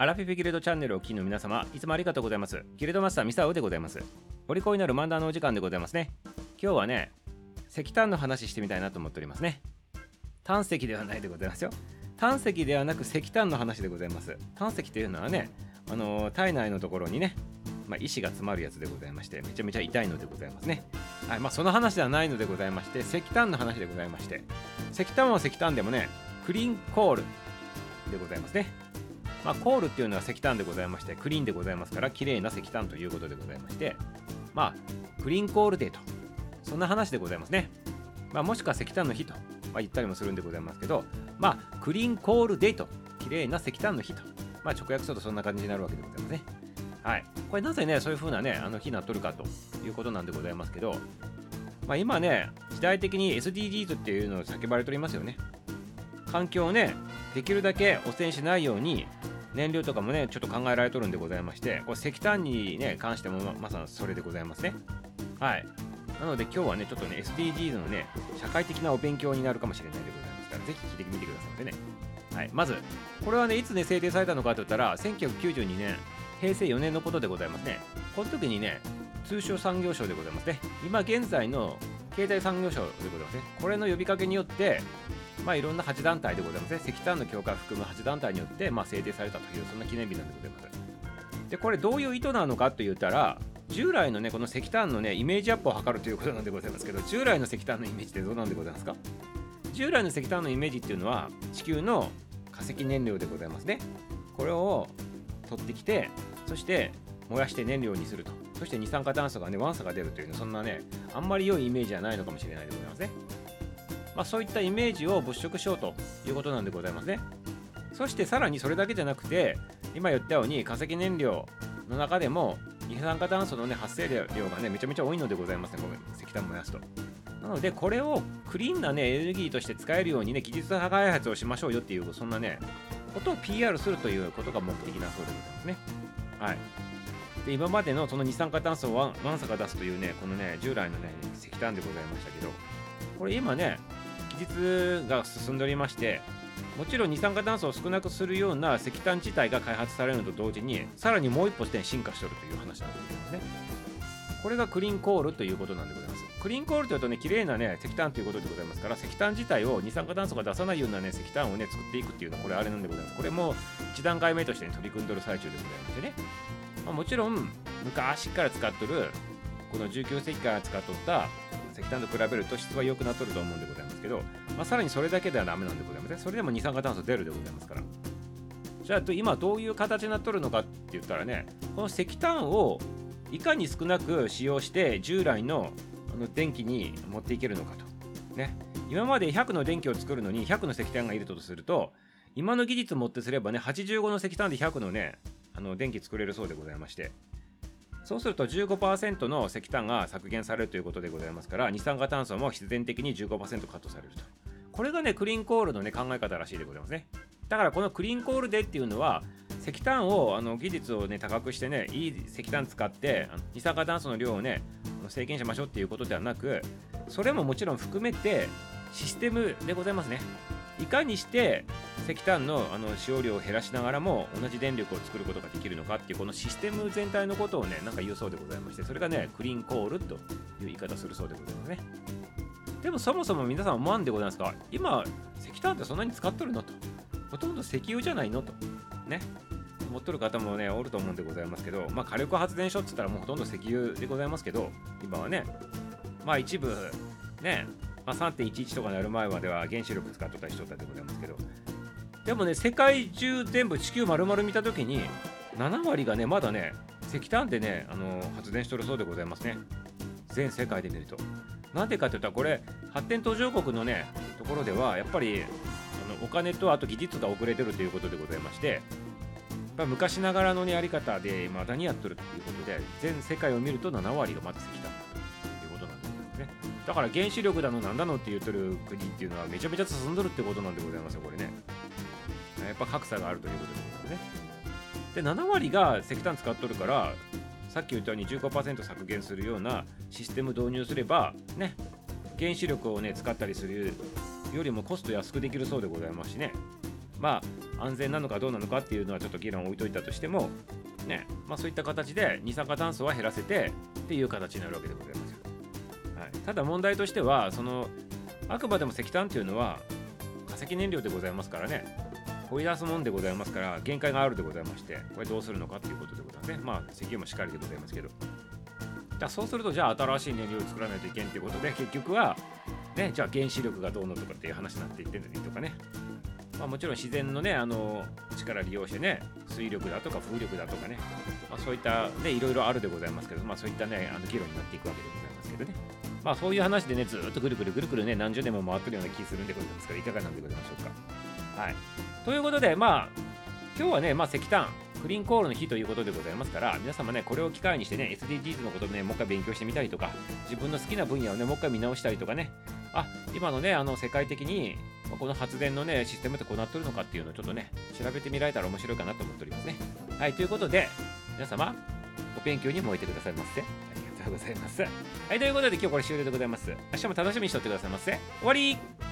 アラフィフギルドチャンネルをお聞きの皆様、いつもありがとうございます。ギルドマスターミサウでございます。お利口になる漫談のお時間でございますね。今日はね、石炭の話してみたいなと思っておりますね。胆石ではないでございますよ。胆石ではなく石炭の話でございます。胆石というのはね、あのー、体内のところにね、まあ、石が詰まるやつでございまして、めちゃめちゃ痛いのでございますね。はい、まあ、その話ではないのでございまして、石炭の話でございまして、石炭は石炭でもね、クリーンコールでございますね。まあ、コールっていうのは石炭でございましてクリーンでございますから綺麗な石炭ということでございましてまあクリーンコールデーとそんな話でございますね、まあ、もしくは石炭の日と、まあ、言ったりもするんでございますけどまあクリーンコールデーと綺麗な石炭の日と、まあ、直訳するとそんな感じになるわけでございますね。はい。これなぜねそういう風なねあの日になっとるかということなんでございますけどまあ、今ね時代的に SDGs っていうのを叫ばれておりますよね。環境をねできるだけ汚染しないように燃料とかもねちょっと考えられとるんでございましてこれ石炭にね関してもままさにそれでございますね。はい。なので今日はねちょっとね SDGs のね社会的なお勉強になるかもしれないでございますからぜひ聞いてみてくださいね。はい。まずこれはねいつね制定されたのかと言ったら1992年平成4年のことでございますね。この時にね通商産業省でございますね。今現在の経済産業省でございますね。これの呼びかけによってまあ、いろんな8団体でございますね。石炭の強化を含む8団体によって、まあ、制定されたという、そんな記念日なんでございます。で、これどういう意図なのかと言ったら、従来のね、この石炭のね、イメージアップを図るということなんでございますけど、従来の石炭のイメージってどうなんでございますか？従来の石炭のイメージっていうのは、地球の化石燃料でございますね。これを取ってきて、そして燃やして燃料にすると。そして二酸化炭素がね、ワンサが出るという、そんなね、あんまり良いイメージはないのかもしれないでございますね。まあ、そういったイメージを物色しようということなんでございますね。そしてさらにそれだけじゃなくて今言ったように化石燃料の中でも二酸化炭素の、ね、発生量がねめちゃめちゃ多いのでございますね、これ石炭燃やすと。なのでこれをクリーンな、ね、エネルギーとして使えるようにね技術開発をしましょうよっていうそんなねことを PR するということが目的なそうでございますね。はい。で今までのその二酸化炭素をワンサが出すというねこのね従来のね石炭でございましたけどこれ今ね術が進んでおりましてもちろん二酸化炭素を少なくするような石炭自体が開発されるのと同時にさらにもう一歩して進化しておるという話なんですね。これがクリーンコールということなんでございます。クリーンコールというとね綺麗なね石炭ということでございますから石炭自体を二酸化炭素が出さないようなね石炭をね作っていくっていうのはこれあれなんでございます。これも1段階目として、ね、取り組んでる最中でございましてね、まあ、もちろん昔から使っとるこの19世紀から使っとった石炭と比べると質は良くなっとると思うんでございます。ですけど、まあ、さらにそれだけではダメなんでございますね。それでも二酸化炭素出るでございますから。じゃあ今どういう形になっとるのかって言ったらね、この石炭をいかに少なく使用して従来のあの電気に持っていけるのかと。ね。今まで100の電気を作るのに100の石炭がいるとすると、今の技術をもってすればね、85の石炭で100のね、あの電気作れるそうでございまして、そうすると15%の石炭が削減されるということでございますから二酸化炭素も必然的に15%カットされると。これがねクリーンコールのね考え方らしいでございますね。だからこのクリーンコールでっていうのは石炭をあの技術をね高くしてねいい石炭使って二酸化炭素の量をね制限しましょうっていうことではなくそれももちろん含めてシステムでございますね。いかにして石炭のあの使用量を減らしながらも同じ電力を作ることができるのかっていうこのシステム全体のことをねなんか言うそうでございましてそれがねクリーンコールという言い方するそうでございますね。でもそもそも皆さん思わんでございますか？今石炭ってそんなに使っとるのと。ほとんど石油じゃないのと。ね。持っとる方もねおると思うんでございますけどまあ火力発電所って言ったらもうほとんど石油でございますけど今はね。まあ一部ね。まあ、3.11とかなる前までは原子力使っとったりしとったでございますけど。でもね世界中全部地球丸々見た時に7割がねまだね石炭でねあの発電しとるそうでございますね。全世界で見ると。なんでかって言ったらこれ発展途上国のねところではやっぱりあのお金とあと技術が遅れてるということでございまして昔ながらの、ね、やり方でまだにやっとるということで全世界を見ると7割がまだ石炭。だから原子力だのなんだのって言ってる国っていうのはめちゃめちゃ進んどるってことなんでございますよこれね。やっぱ格差があるということでございますね。で7割が石炭使っとるからさっき言ったように15%削減するようなシステム導入すればね原子力をね使ったりするよりもコスト安くできるそうでございますしね。まあ安全なのかどうなのかっていうのはちょっと議論を置いといたとしてもねまあそういった形で二酸化炭素は減らせてっていう形になるわけでございます、はい、ただ問題としてはそのあくまでも石炭っていうのは化石燃料でございますからね。掘り出すもんでございますから限界があるでございましてこれどうするのかっていうことでございますね。まあ石油もしっかりでございますけど。じゃそうするとじゃあ新しい燃料を作らないといけんっていうことで結局はねじゃあ原子力がどうのとかっていう話になっていってんのにとかね。まあ、もちろん自然のねあの力利用してね水力だとか風力だとかね、まあ、そういったねいろいろあるでございますけど、まあ、そういったねあの議論になっていくわけでございますけどね。まあそういう話でねずっとぐるぐるぐるぐるね何十年も回ってるような気するんでございますからいかがなんでございましょうか。はい。ということでまあ今日はね、まあ、石炭クリーンコールの日ということでございますから皆様ねこれを機会にしてね SDGs のことでねもう一回勉強してみたりとか自分の好きな分野をねもう一回見直したりとかね。あ今のねあの世界的にこの発電のねシステムってこうなってるのかっていうのをちょっとね調べてみられたら面白いかなと思っておりますね。はいということで皆様お勉強に燃えてくださいませ。ありがとうございます。はいということで今日これ終了でございます。明日も楽しみにしとってくださいませ。終わり。